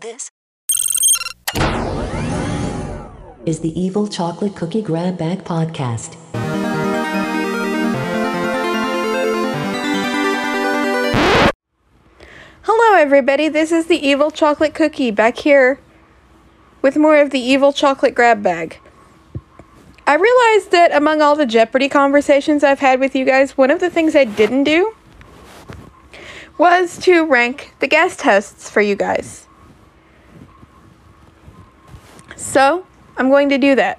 This is the Evil Chocolate Cookie Grab Bag Podcast. Hello, everybody. This is the Evil Chocolate Cookie back here with more of the Evil Chocolate Grab Bag. I realized that among all the Jeopardy conversations I've had with you guys, one of the things I didn't do was to rank the guest hosts for you guys. So, I'm going to do that.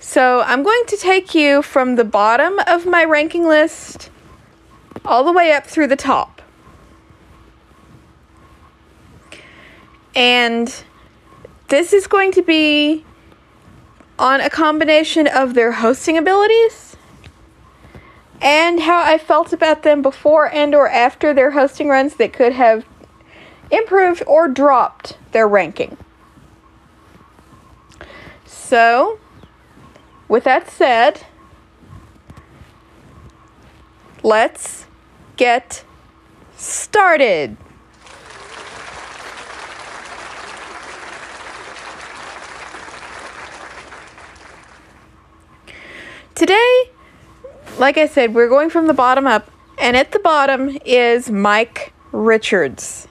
So, I'm going to take you from the bottom of my ranking list all the way up through the top. And this is going to be on a combination of their hosting abilities and how I felt about them before and or after their hosting runs that could have improved or dropped their ranking. So, with that said, let's get started. Today, like I said, we're going from the bottom up, and at the bottom is Mike Richards.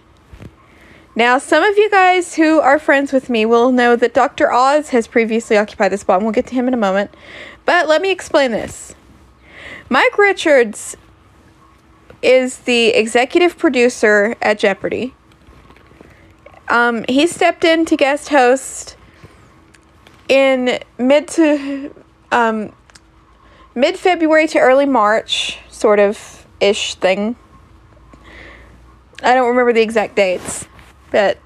Now, some of you guys who are friends with me will know that Dr. Oz has previously occupied this spot, and we'll get to him in a moment. But let me explain this. Mike Richards is the executive producer at Jeopardy. Um, he stepped in to guest host in mid to um, mid February to early March, sort of ish thing. I don't remember the exact dates, but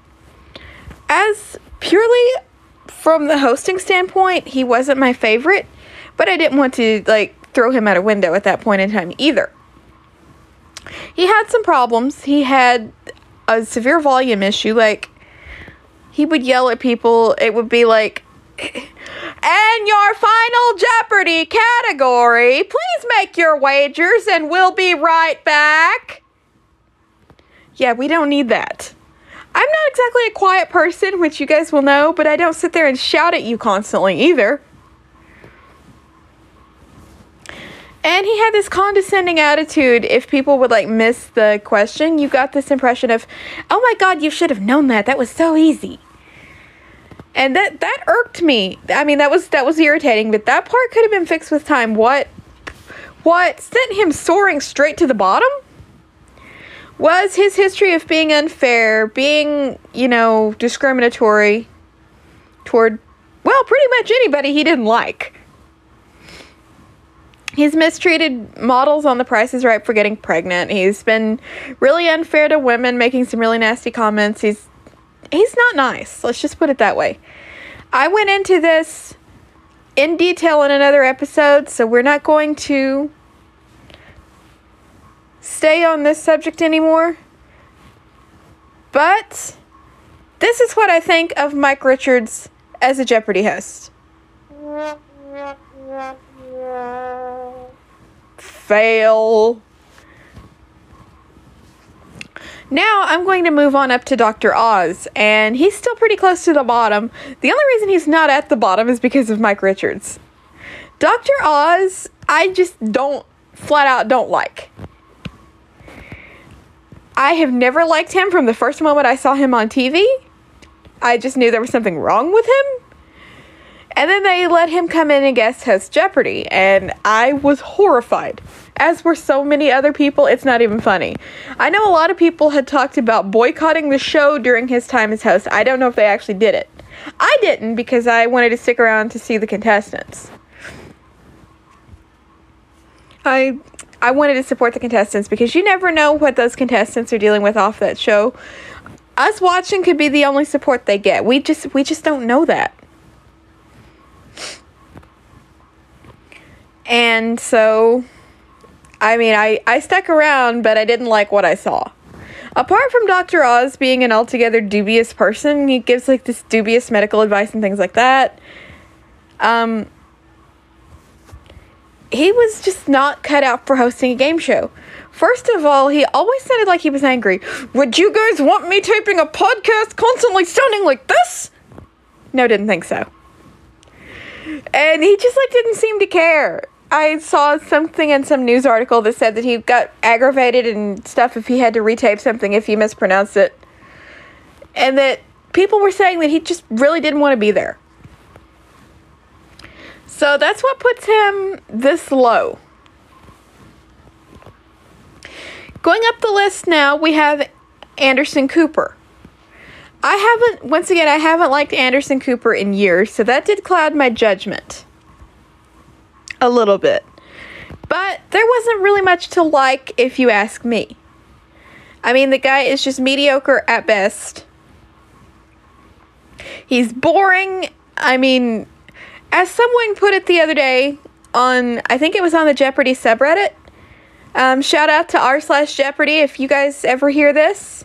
as purely from the hosting standpoint, he wasn't my favorite, but I didn't want to like throw him out a window at that point in time either. He had some problems. He had a severe volume issue. Like, he would yell at people. It would be like, and your final Jeopardy category, please make your wagers and we'll be right back. Yeah, we don't need that. I'm not exactly a quiet person, which you guys will know, but I don't sit there and shout at you constantly either. And he had this condescending attitude if people would like miss the question. You got this impression of, "Oh my god, you should have known that. That was so easy." And that that irked me. I mean, that was that was irritating, but that part could have been fixed with time. What what sent him soaring straight to the bottom was his history of being unfair, being, you know, discriminatory toward well, pretty much anybody he didn't like. He's mistreated models on The Price is Right for getting pregnant. He's been really unfair to women, making some really nasty comments. He's he's not nice. Let's just put it that way. I went into this in detail in another episode, so we're not going to stay on this subject anymore. But this is what I think of Mike Richards as a Jeopardy host. Fail. Now I'm going to move on up to Dr. Oz, and he's still pretty close to the bottom. The only reason he's not at the bottom is because of Mike Richards. Dr. Oz, I just don't, flat out, don't like. I have never liked him from the first moment I saw him on TV. I just knew there was something wrong with him. And then they let him come in and guest host Jeopardy, and I was horrified. As were so many other people, it's not even funny. I know a lot of people had talked about boycotting the show during his time as host. I don't know if they actually did it. I didn't because I wanted to stick around to see the contestants. I I wanted to support the contestants because you never know what those contestants are dealing with off that show. Us watching could be the only support they get. We just we just don't know that. And so, I mean, I, I stuck around, but I didn't like what I saw. Apart from Dr. Oz being an altogether dubious person, he gives like this dubious medical advice and things like that. Um, he was just not cut out for hosting a game show. First of all, he always sounded like he was angry. Would you guys want me taping a podcast constantly sounding like this? No, didn't think so. And he just like didn't seem to care. I saw something in some news article that said that he got aggravated and stuff if he had to retape something if he mispronounced it. And that people were saying that he just really didn't want to be there. So that's what puts him this low. Going up the list now, we have Anderson Cooper. I haven't, once again, I haven't liked Anderson Cooper in years, so that did cloud my judgment a little bit. But there wasn't really much to like if you ask me. I mean, the guy is just mediocre at best. He's boring. I mean, as someone put it the other day on, I think it was on the Jeopardy subreddit. Um, shout out to r slash Jeopardy if you guys ever hear this.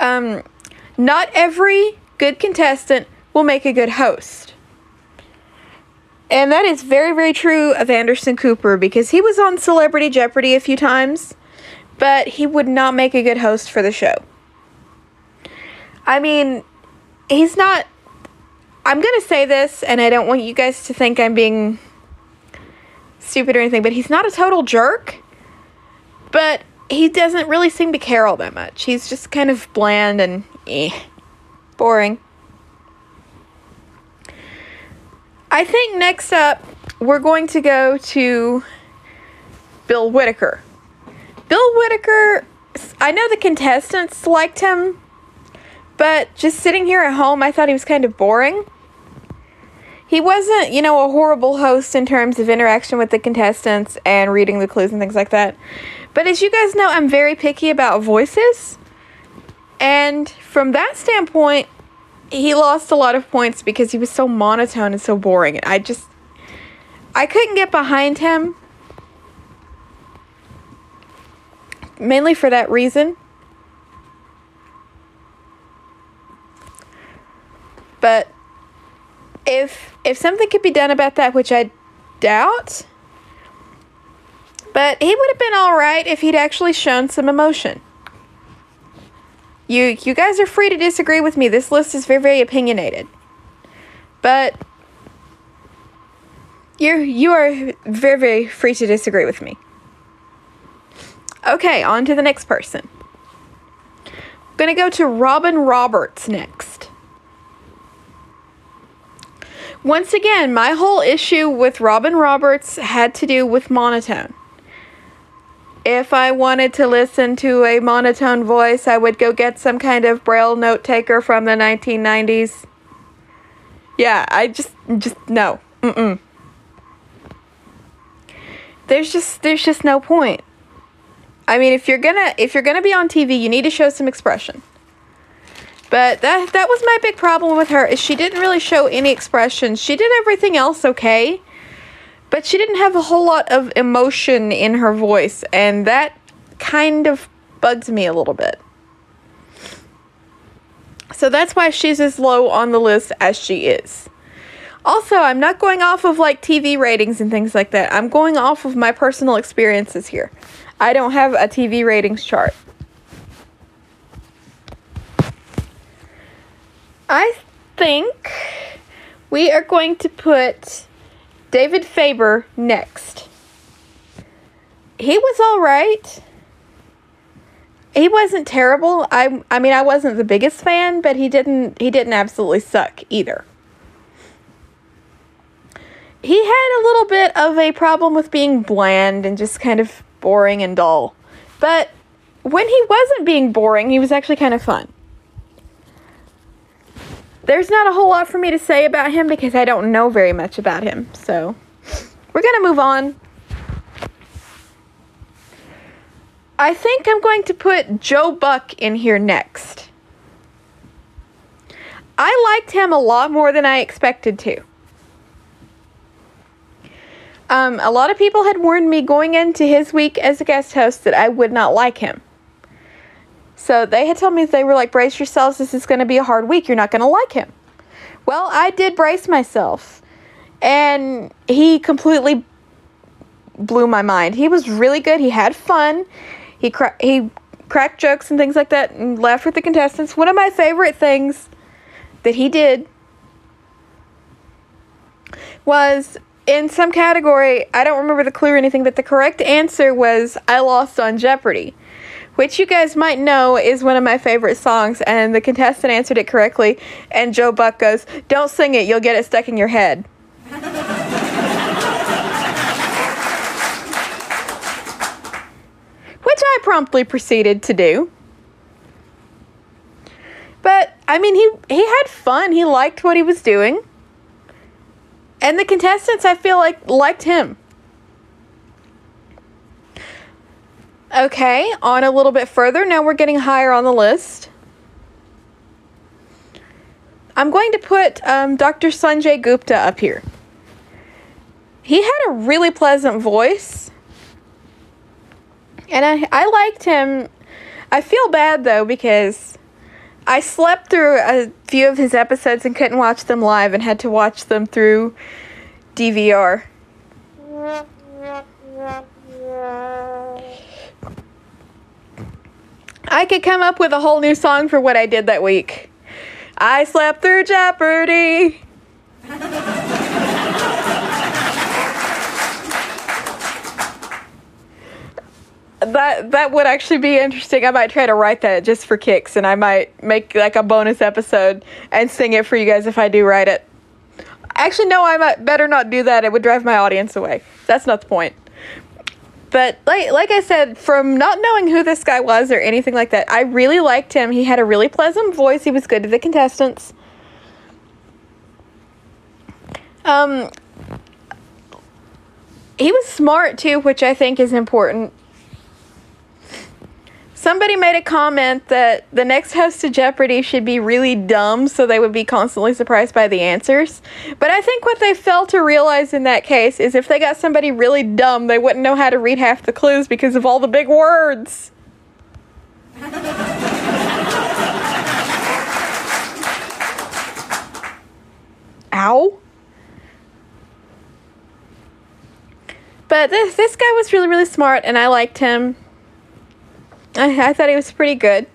Um, not every good contestant will make a good host. And that is very, very true of Anderson Cooper because he was on Celebrity Jeopardy a few times, but he would not make a good host for the show. I mean, he's not. I'm going to say this, and I don't want you guys to think I'm being stupid or anything, but he's not a total jerk. But he doesn't really seem to care all that much. He's just kind of bland and eh, boring. I think next up, we're going to go to Bill Whitaker. Bill Whitaker, I know the contestants liked him, but just sitting here at home, I thought he was kind of boring. He wasn't, you know, a horrible host in terms of interaction with the contestants and reading the clues and things like that. But as you guys know, I'm very picky about voices. And from that standpoint, he lost a lot of points because he was so monotone and so boring. I just I couldn't get behind him. Mainly for that reason. But if if something could be done about that, which I doubt, but he would have been all right if he'd actually shown some emotion. You you guys are free to disagree with me. This list is very very opinionated. But you you are very very free to disagree with me. Okay, on to the next person. I'm going to go to Robin Roberts next. Once again, my whole issue with Robin Roberts had to do with monotone. If I wanted to listen to a monotone voice, I would go get some kind of braille note taker from the 1990s. Yeah, I just just no. Mm-mm. There's just there's just no point. I mean, if you're gonna if you're gonna be on TV, you need to show some expression. But that that was my big problem with her is she didn't really show any expression. She did everything else okay, but she didn't have a whole lot of emotion in her voice, and that kind of bugs me a little bit. So that's why she's as low on the list as she is. Also, I'm not going off of like TV ratings and things like that. I'm going off of my personal experiences here. I don't have a TV ratings chart. I think we are going to put David Faber next. He was all right. He wasn't terrible. I I mean I wasn't the biggest fan, but he didn't he didn't absolutely suck either. He had a little bit of a problem with being bland and just kind of boring and dull. But when he wasn't being boring, he was actually kind of fun. There's not a whole lot for me to say about him because I don't know very much about him. So we're going to move on. I think I'm going to put Joe Buck in here next. I liked him a lot more than I expected to. Um, a lot of people had warned me going into his week as a guest host that I would not like him. So they had told me they were like, brace yourselves, this is going to be a hard week. You're not going to like him. Well, I did brace myself. And he completely blew my mind. He was really good. He had fun. He cra- he cracked jokes and things like that and laughed with the contestants. One of my favorite things that he did was in some category, I don't remember the clue or anything, but the correct answer was I lost on Jeopardy, which you guys might know is one of my favorite songs. And the contestant answered it correctly, and Joe Buck goes, Don't sing it, you'll get it stuck in your head. which I promptly proceeded to do. But I mean, he he had fun. He liked what he was doing. And the contestants, I feel like, liked him. Okay, on a little bit further. Now we're getting higher on the list. I'm going to put um, Dr. Sanjay Gupta up here. He had a really pleasant voice. And I, I liked him. I feel bad though because I slept through a few of his episodes and couldn't watch them live and had to watch them through DVR. I could come up with a whole new song for what I did that week. I slept through Jeopardy. that that would actually be interesting. I might try to write that just for kicks, and I might make like a bonus episode and sing it for you guys if I do write it. Actually, no, I might better not do that. It would drive my audience away. That's not the point. But like like I said, from not knowing who this guy was or anything like that, I really liked him. He had a really pleasant voice. He was good to the contestants. Um, he was smart too, which I think is important Somebody made a comment that the next host to Jeopardy should be really dumb so they would be constantly surprised by the answers. But I think what they failed to realize in that case is if they got somebody really dumb, they wouldn't know how to read half the clues because of all the big words. Ow. But this this guy was really really smart and I liked him. I, I thought he was pretty good.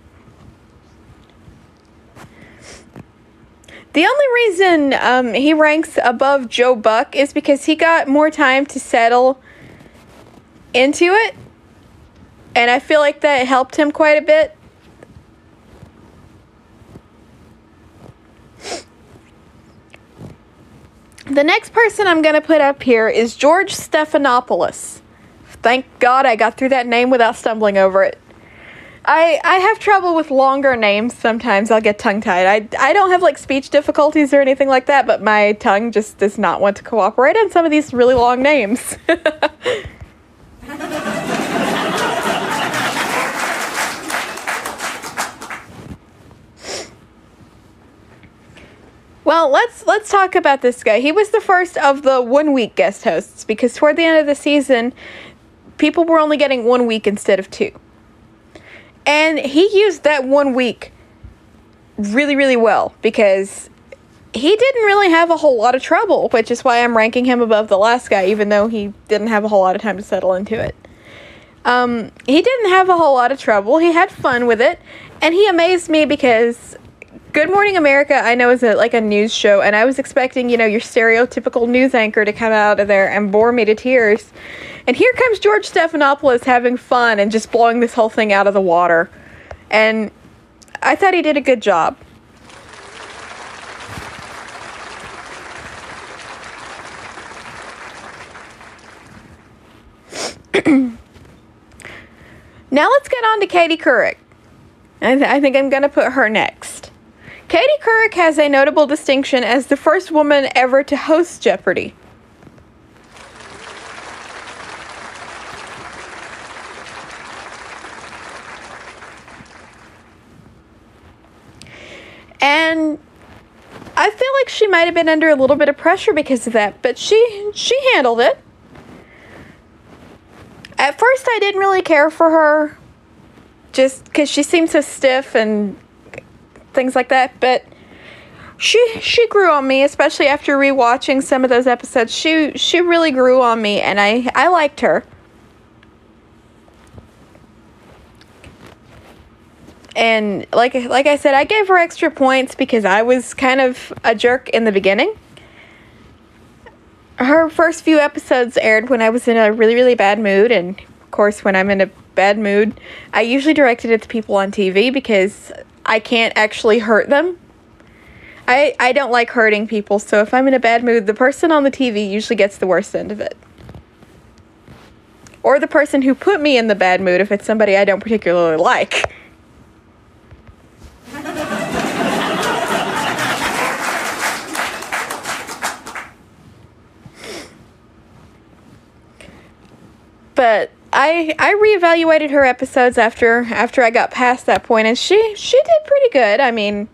The only reason um, he ranks above Joe Buck is because he got more time to settle into it. And I feel like that helped him quite a bit. The next person I'm going to put up here is George Stephanopoulos. Thank God I got through that name without stumbling over it. I I have trouble with longer names sometimes. I'll get tongue tied. I, I don't have like speech difficulties or anything like that, but my tongue just does not want to cooperate on some of these really long names. Well, let's let's talk about this guy. He was the first of the one week guest hosts because toward the end of the season, people were only getting one week instead of two. And he used that one week really, really well because he didn't really have a whole lot of trouble, which is why I'm ranking him above the last guy, even though he didn't have a whole lot of time to settle into it. Um, he didn't have a whole lot of trouble. He had fun with it, and he amazed me because Good Morning America, I know is a, like a news show, and I was expecting, you know, your stereotypical news anchor to come out of there and bore me to tears. And here comes George Stephanopoulos having fun and just blowing this whole thing out of the water. And I thought he did a good job. now let's get on to Katie Couric. I, th- I think I'm going to put her next. Katie Couric has a notable distinction as the first woman ever to host Jeopardy! And I feel like she might have been under a little bit of pressure because of that, but she she handled it. At first I didn't really care for her just cuz she seemed so stiff and things like that, but she she grew on me, especially after rewatching some of those episodes. She she really grew on me, and I I liked her. And like like I said, I gave her extra points because I was kind of a jerk in the beginning. Her first few episodes aired when I was in a really really bad mood, and of course, when I'm in a bad mood, I usually directed it to people on TV because I can't actually hurt them. I, I don't like hurting people, so if I'm in a bad mood, the person on the TV usually gets the worst end of it. Or the person who put me in the bad mood if it's somebody I don't particularly like. but I I reevaluated her episodes after after I got past that point and she she did pretty good. I mean,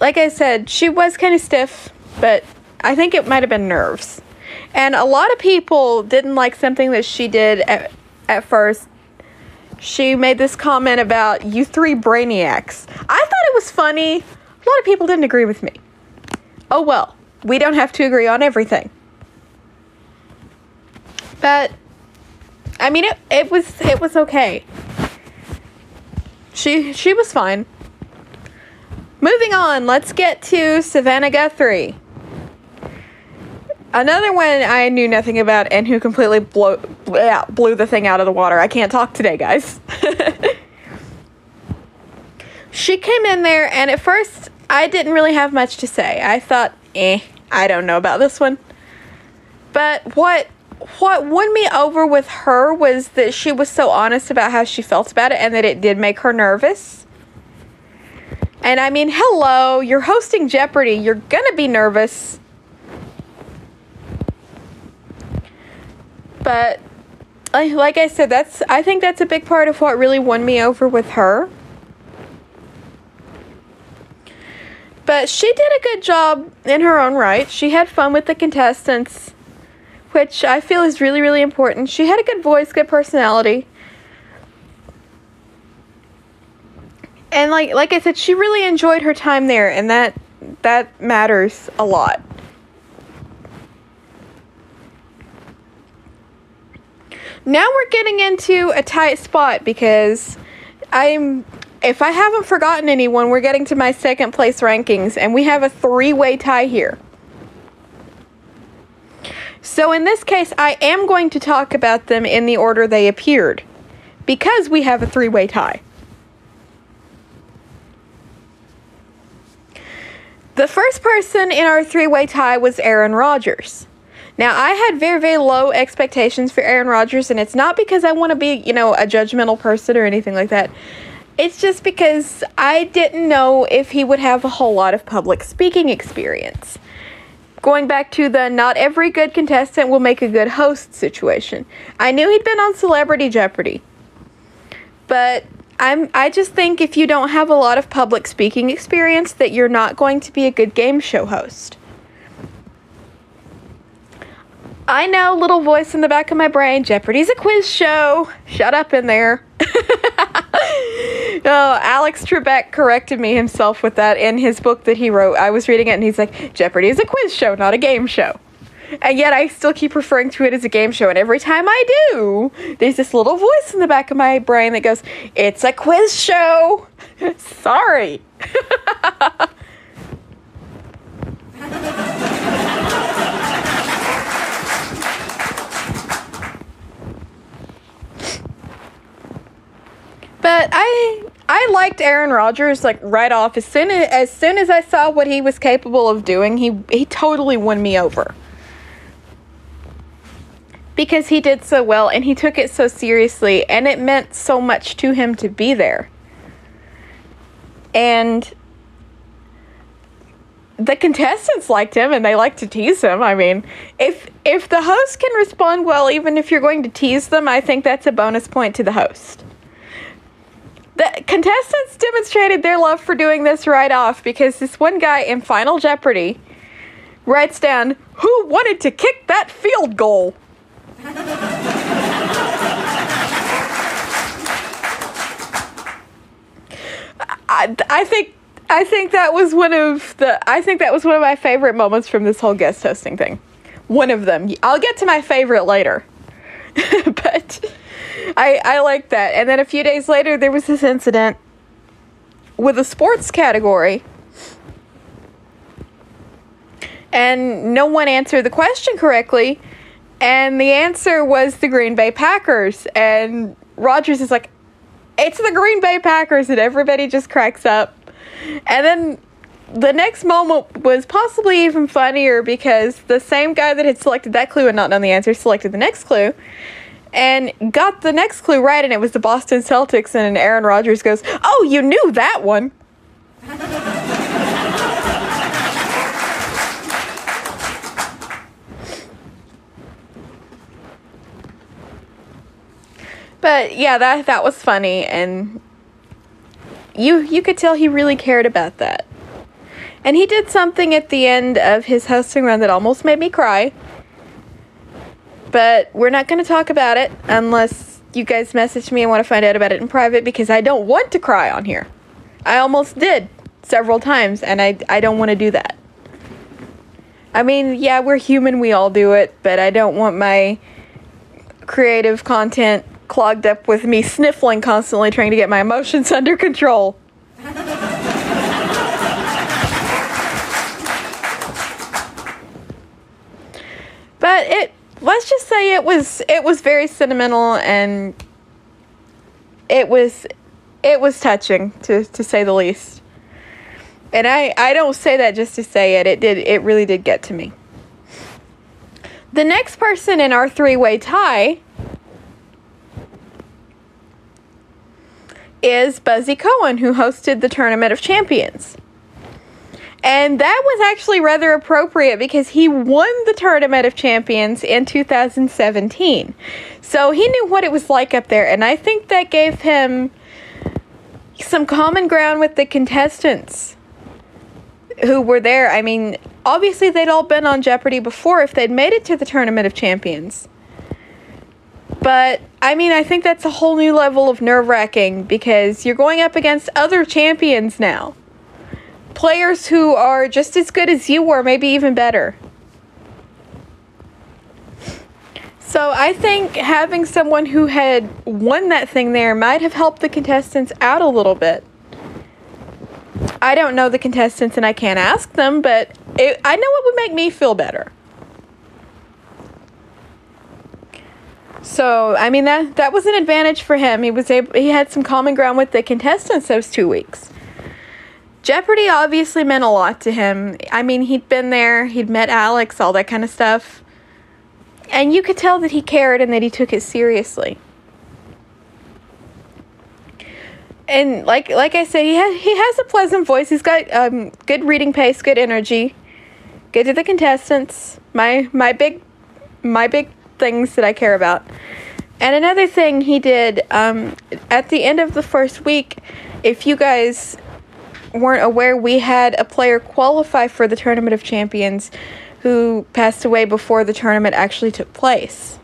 like I said, she was kind of stiff, but I think it might have been nerves. And a lot of people didn't like something that she did at, at first. She made this comment about you three brainiacs. I thought it was funny. A lot of people didn't agree with me. Oh well, we don't have to agree on everything. But I mean it it was it was okay. She she was fine. Moving on, let's get to Savannah Guthrie. Another one I knew nothing about and who completely blew, blew the thing out of the water. I can't talk today, guys. she came in there, and at first, I didn't really have much to say. I thought, eh, I don't know about this one. But what what won me over with her was that she was so honest about how she felt about it and that it did make her nervous. And I mean, hello, you're hosting Jeopardy. You're going to be nervous. But like I said, that's I think that's a big part of what really won me over with her. But she did a good job in her own right. She had fun with the contestants which I feel is really, really important. She had a good voice, good personality. And like like I said, she really enjoyed her time there and that that matters a lot. Now we're getting into a tight spot because I'm if I haven't forgotten anyone, we're getting to my second place rankings and we have a three-way tie here. So in this case, I am going to talk about them in the order they appeared because we have a three way tie. The first person in our three way tie was Aaron Rodgers. Now, I had very, very low expectations for Aaron Rodgers, and it's not because I want to be, you know, a judgmental person or anything like that. It's just because I didn't know if he would have a whole lot of public speaking experience going back to the not every good contestant will make a good host situation. I knew he'd been on Celebrity Jeopardy. But I'm I just think if you don't have a lot of public speaking experience that you're not going to be a good game show host. I know, little voice in the back of my brain, Jeopardy's a quiz show. Shut up in there. oh, Alex Trebek corrected me himself with that in his book that he wrote. I was reading it and he's like, Jeopardy is a quiz show, not a game show. And yet I still keep referring to it as a game show. And every time I do, there's this little voice in the back of my brain that goes, It's a quiz show. Sorry. But I I liked Aaron Rodgers like right off as soon as, as soon as I saw what he was capable of doing, he he totally won me over. Because he did so well and he took it so seriously and it meant so much to him to be there. And the contestants liked him and they liked to tease him. I mean, if if the host can respond well even if you're going to tease them, I think that's a bonus point to the host. The contestants demonstrated their love for doing this right off because this one guy in Final Jeopardy writes down, Who wanted to kick that field goal? I, I think I think that was one of the I think that was one of my favorite moments from this whole guest hosting thing. One of them. I'll get to my favorite later. but I I like that. And then a few days later there was this incident with a sports category. And no one answered the question correctly. And the answer was the Green Bay Packers. And Rodgers is like, it's the Green Bay Packers. And everybody just cracks up. And then the next moment was possibly even funnier because the same guy that had selected that clue and not known the answer selected the next clue and got the next clue right, and it was the Boston Celtics. And Aaron Rodgers goes, Oh, you knew that one. but yeah, that that was funny, and you you could tell he really cared about that. And he did something at the end of his hosting run that almost made me cry. But we're not going to talk about it unless you guys message me and want to find out about it in private because I don't want to cry on here. I almost did several times and I I don't want to do that. I mean, yeah, we're human, we all do it, but I don't want my creative content clogged up with me sniffling constantly trying to get my emotions under control. but it let's just say it was it was very sentimental and it was it was touching to to say the least. And I I don't say that just to say it. It did it really did get to me. The next person in our three-way tie is Buzzy Cohen, who hosted the Tournament of Champions. And that was actually rather appropriate because he won the Tournament of Champions in 2017. So he knew what it was like up there. And I think that gave him some common ground with the contestants who were there. I mean, obviously, they'd all been on Jeopardy before if they'd made it to the Tournament of Champions. But I mean, I think that's a whole new level of nerve wracking because you're going up against other champions now. Players who are just as good as you were, maybe even better. So I think having someone who had won that thing there might have helped the contestants out a little bit. I don't know the contestants and I can't ask them, but it, I know it would make me feel better. So I mean that that was an advantage for him. He was able he had some common ground with the contestants those two weeks. Jeopardy obviously meant a lot to him. I mean he'd been there, he'd met Alex, all that kind of stuff. And you could tell that he cared and that he took it seriously. And like like I said, he has he has a pleasant voice. He's got um, good reading pace, good energy. Good to the contestants. My my big my big things that I care about. And another thing he did um, at the end of the first week, if you guys weren't aware, we had a player qualify for the Tournament of Champions who passed away before the tournament actually took place.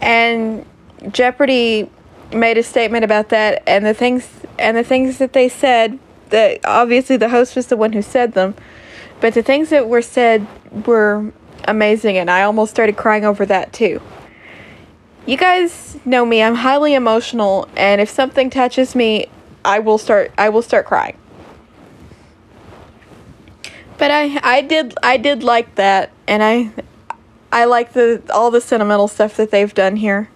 And Jeopardy made a statement about that and the things and the things that they said that obviously the host was the one who said them, but the things that were said were amazing and I almost started crying over that too. You guys know me, I'm highly emotional and if something touches me, I will start I will start crying. But I I did I did like that and I I like the all the sentimental stuff that they've done here.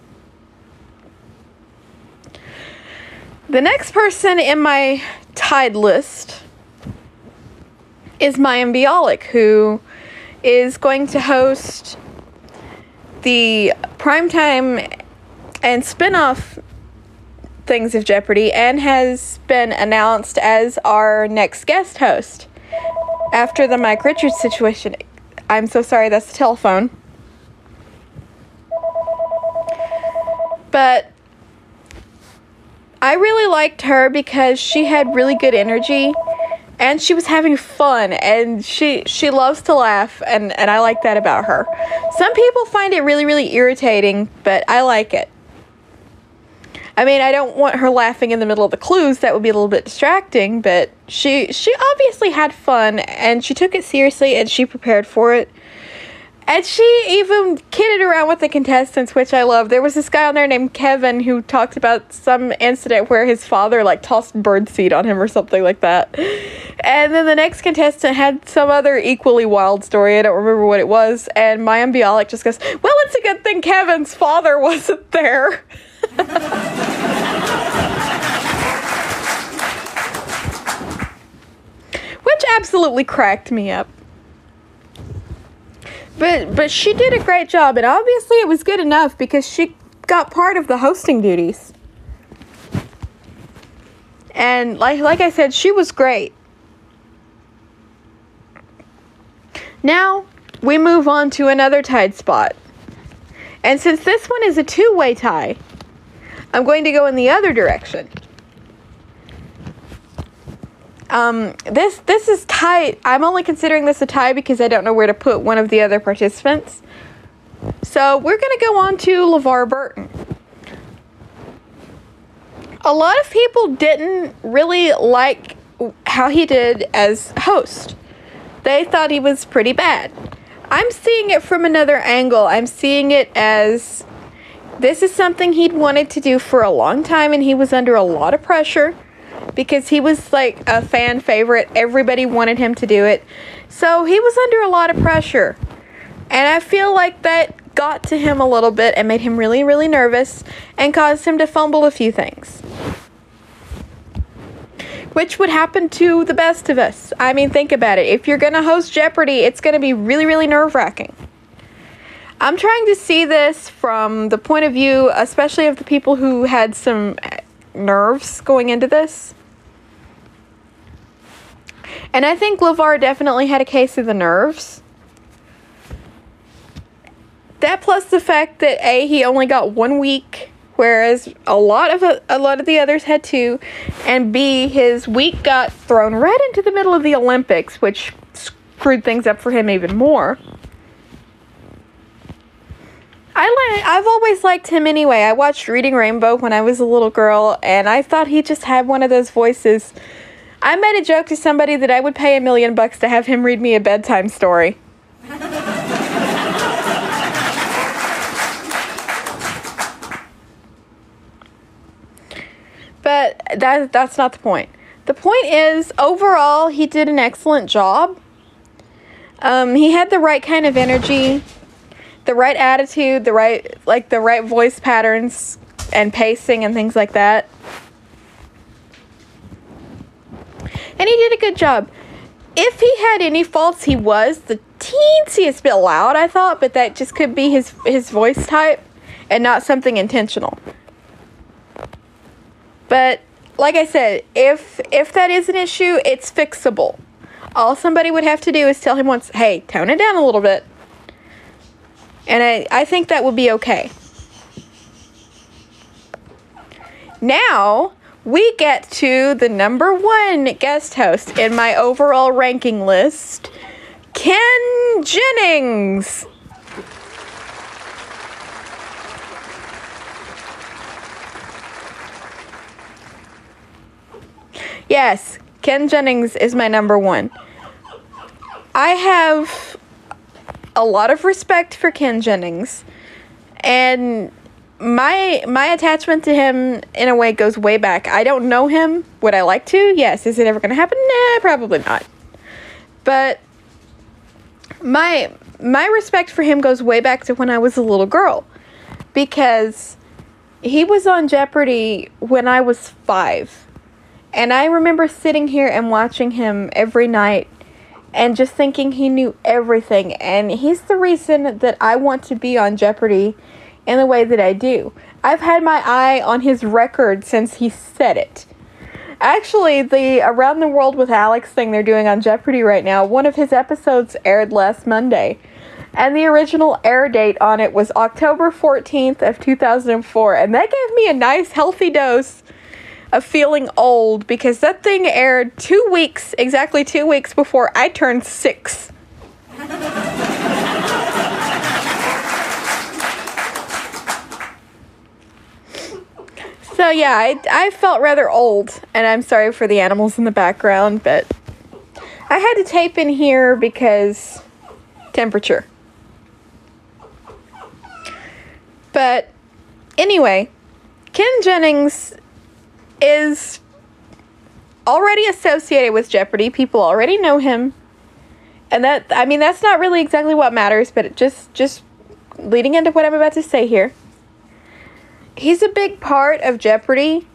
The next person in my tied list is Mayim Bialik, who is going to host the primetime and spin-off things of Jeopardy and has been announced as our next guest host after the Mike Richards situation. I'm so sorry, that's the telephone. But I really liked her because she had really good energy and she was having fun and she she loves to laugh and and I like that about her. Some people find it really really irritating, but I like it. I mean, I don't want her laughing in the middle of the clues. That would be a little bit distracting, but she she obviously had fun and she took it seriously and she prepared for it. And she even kidded around with the contestants, which I love. There was this guy on there named Kevin who talked about some incident where his father like tossed birdseed on him or something like that. And then the next contestant had some other equally wild story. I don't remember what it was. And Mayim Bialik just goes, Well, it's a good thing Kevin's father wasn't there. Which absolutely cracked me up. But but she did a great job and obviously it was good enough because she got part of the hosting duties. And like like I said, she was great. Now we move on to another tied spot. And since this one is a two-way tie, I'm going to go in the other direction. Um, this this is tight. I'm only considering this a tie because I don't know where to put one of the other participants. So we're gonna go on to LeVar Burton. A lot of people didn't really like how he did as host. They thought he was pretty bad. I'm seeing it from another angle. I'm seeing it as this is something he'd wanted to do for a long time and he was under a lot of pressure because he was like a fan favorite. Everybody wanted him to do it. So he was under a lot of pressure. And I feel like that got to him a little bit and made him really, really nervous and caused him to fumble a few things. Which would happen to the best of us. I mean, think about it. If you're going to host Jeopardy, it's going to be really, really nerve wracking. I'm trying to see this from the point of view, especially of the people who had some nerves going into this. And I think LeVar definitely had a case of the nerves. That plus the fact that A, he only got one week, whereas a lot of a, a lot of the others had two, and B, his week got thrown right into the middle of the Olympics, which screwed things up for him even more. I li- I've always liked him anyway. I watched Reading Rainbow when I was a little girl, and I thought he just had one of those voices. I made a joke to somebody that I would pay a million bucks to have him read me a bedtime story. but that that's not the point. The point is, overall, he did an excellent job. Um, he had the right kind of energy the right attitude, the right like the right voice patterns and pacing and things like that. And he did a good job. If he had any faults, he was the teensiest bit loud, I thought, but that just could be his his voice type and not something intentional. But like I said, if if that is an issue, it's fixable. All somebody would have to do is tell him once, "Hey, tone it down a little bit." And I, I think that would be okay. Now, we get to the number one guest host in my overall ranking list Ken Jennings. Yes, Ken Jennings is my number one. I have a lot of respect for Ken Jennings, and my my attachment to him in a way goes way back. I don't know him. Would I like to? Yes. Is it ever going to happen? Nah, probably not. But my my respect for him goes way back to when I was a little girl because he was on Jeopardy when I was 5. And I remember sitting here and watching him every night and just thinking he knew everything. And he's the reason that I want to be on Jeopardy in the way that I do. I've had my eye on his record since he said it. Actually, the Around the World with Alex thing they're doing on Jeopardy right now, one of his episodes aired last Monday. And the original air date on it was October 14th of 2004, and that gave me a nice healthy dose of feeling old because that thing aired two weeks, exactly two weeks before I turned six. so yeah, I, I felt rather old, and I'm sorry for the animals in the background, but I had to tape in here because temperature. But anyway, Ken Jennings is already associated with Jeopardy. People already know him. And that I mean that's not really exactly what matters, but just just leading into what I'm about to say here. He's a big part of Jeopardy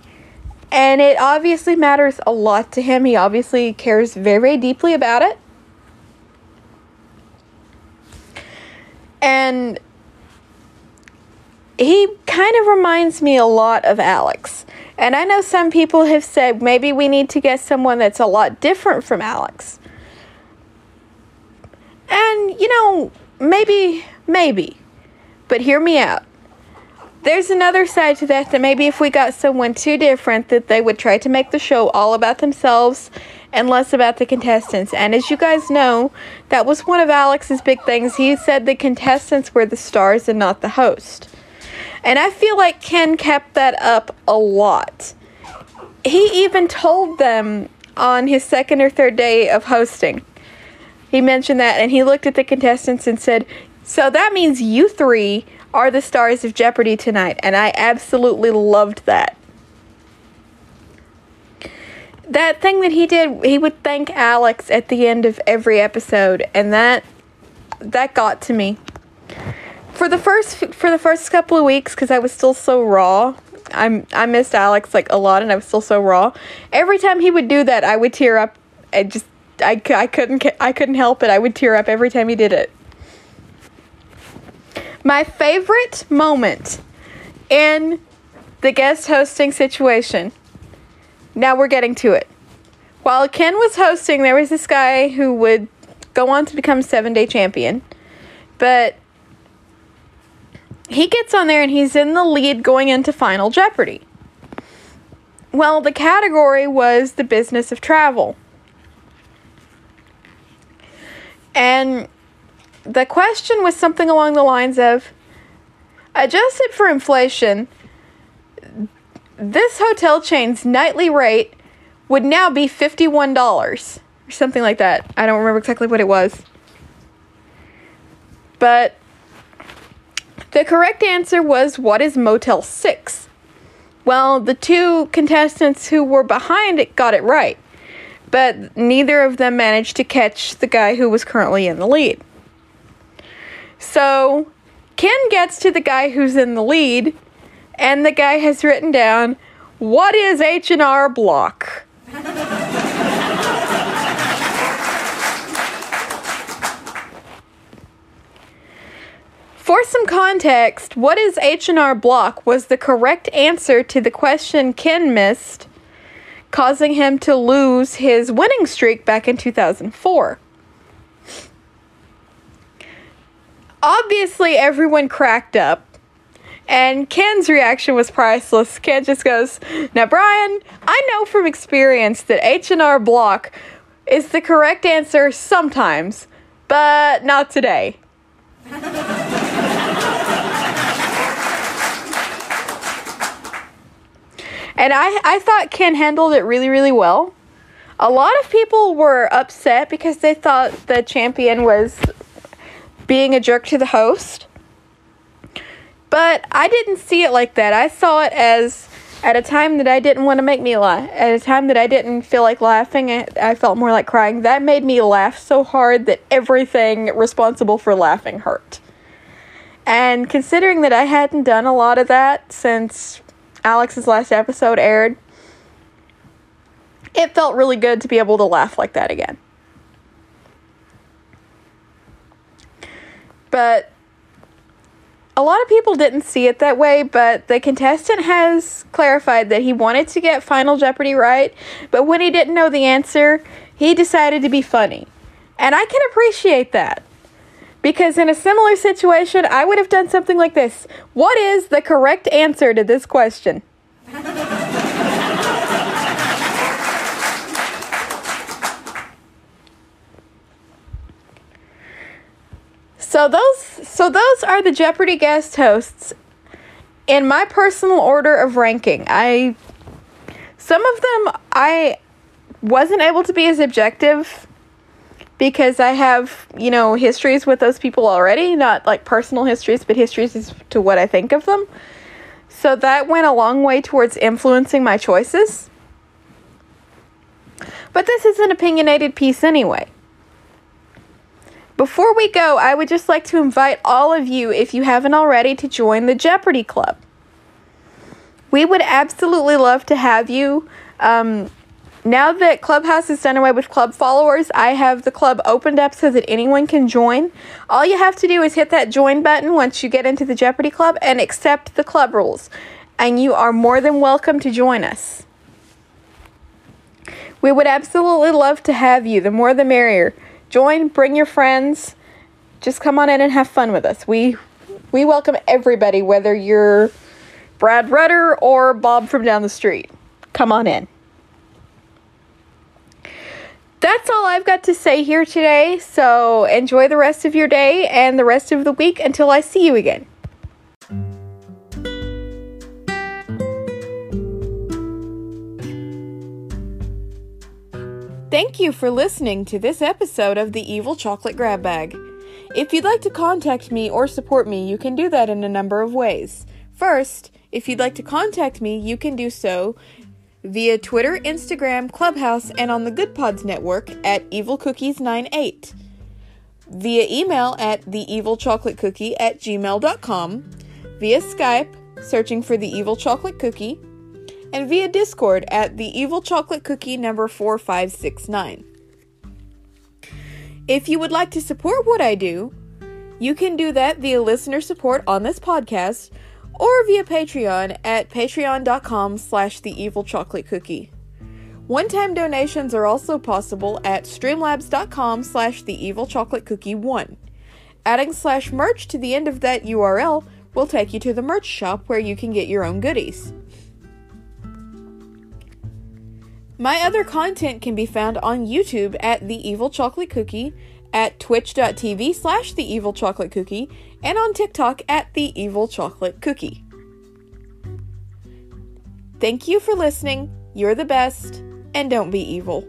and it obviously matters a lot to him. He obviously cares very, very deeply about it. And he kind of reminds me a lot of Alex. And I know some people have said maybe we need to get someone that's a lot different from Alex. And, you know, maybe, maybe. But hear me out. There's another side to that that maybe if we got someone too different that they would try to make the show all about themselves and less about the contestants. And as you guys know, that was one of Alex's big things. He said the contestants were the stars and not the host. And I feel like Ken kept that up a lot. He even told them on his second or third day of hosting. He mentioned that and he looked at the contestants and said, So that means you three are the stars of Jeopardy tonight. And I absolutely loved that. That thing that he did, he would thank Alex at the end of every episode, and that that got to me for the first for the first couple of weeks because I was still so raw. I'm I missed Alex like a lot, and I was still so raw. Every time he would do that, I would tear up. I just I, I couldn't I couldn't help it. I would tear up every time he did it. My favorite moment in the guest hosting situation. Now we're getting to it. While Ken was hosting, there was this guy who would go on to become seven day champion, but he gets on there and he's in the lead going into Final Jeopardy. Well, the category was the business of travel. And the question was something along the lines of adjusted for inflation, this hotel chain's nightly rate would now be $51 or something like that. I don't remember exactly what it was. But the correct answer was what is Motel 6? Well, the two contestants who were behind it got it right, but neither of them managed to catch the guy who was currently in the lead. So, Ken gets to the guy who's in the lead, and the guy has written down, "What is H&R Block?" For some context, what is H&R Block was the correct answer to the question Ken missed, causing him to lose his winning streak back in 2004. Obviously, everyone cracked up, and Ken's reaction was priceless. Ken just goes, "Now, Brian, I know from experience that H&R Block is the correct answer sometimes, but not today." And I, I thought Ken handled it really, really well. A lot of people were upset because they thought the champion was being a jerk to the host. But I didn't see it like that. I saw it as at a time that I didn't want to make me laugh, at a time that I didn't feel like laughing, I felt more like crying. That made me laugh so hard that everything responsible for laughing hurt. And considering that I hadn't done a lot of that since Alex's last episode aired, it felt really good to be able to laugh like that again. But a lot of people didn't see it that way, but the contestant has clarified that he wanted to get Final Jeopardy right, but when he didn't know the answer, he decided to be funny. And I can appreciate that. Because in a similar situation, I would have done something like this What is the correct answer to this question? so those so those are the Jeopardy guest hosts in my personal order of ranking, I some of them I wasn't able to be as objective because I have, you know, histories with those people already, not like personal histories, but histories as to what I think of them. So that went a long way towards influencing my choices. But this is an opinionated piece anyway. Before we go, I would just like to invite all of you, if you haven't already, to join the Jeopardy Club. We would absolutely love to have you. Um, now that Clubhouse is done away with club followers, I have the club opened up so that anyone can join. All you have to do is hit that join button once you get into the Jeopardy Club and accept the club rules. And you are more than welcome to join us. We would absolutely love to have you. The more the merrier. Join, bring your friends. Just come on in and have fun with us. We we welcome everybody whether you're Brad Rutter or Bob from down the street. Come on in that's all I've got to say here today. So enjoy the rest of your day and the rest of the week until I see you again. Thank you for listening to this episode of the Evil Chocolate Grab Bag. If you'd like to contact me or support me, you can do that in a number of ways. First, if you'd like to contact me, you can do so via Twitter, Instagram, Clubhouse, and on the Good Pods network at evilcookies98, via email at theevilchocolatecookie at gmail.com, via Skype, searching for the Evil Chocolate Cookie, and via Discord at the Evil Chocolate Cookie number 4569. If you would like to support what I do, you can do that via listener support on this podcast or via Patreon at patreon.com slash the evil chocolate cookie. One-time donations are also possible at streamlabs.com slash the evil chocolate cookie 1. Adding slash merch to the end of that URL will take you to the merch shop where you can get your own goodies. My other content can be found on YouTube at The Evil Chocolate Cookie, at twitch.tv slash The Evil Chocolate Cookie, and on TikTok at The Evil Chocolate Cookie. Thank you for listening. You're the best, and don't be evil.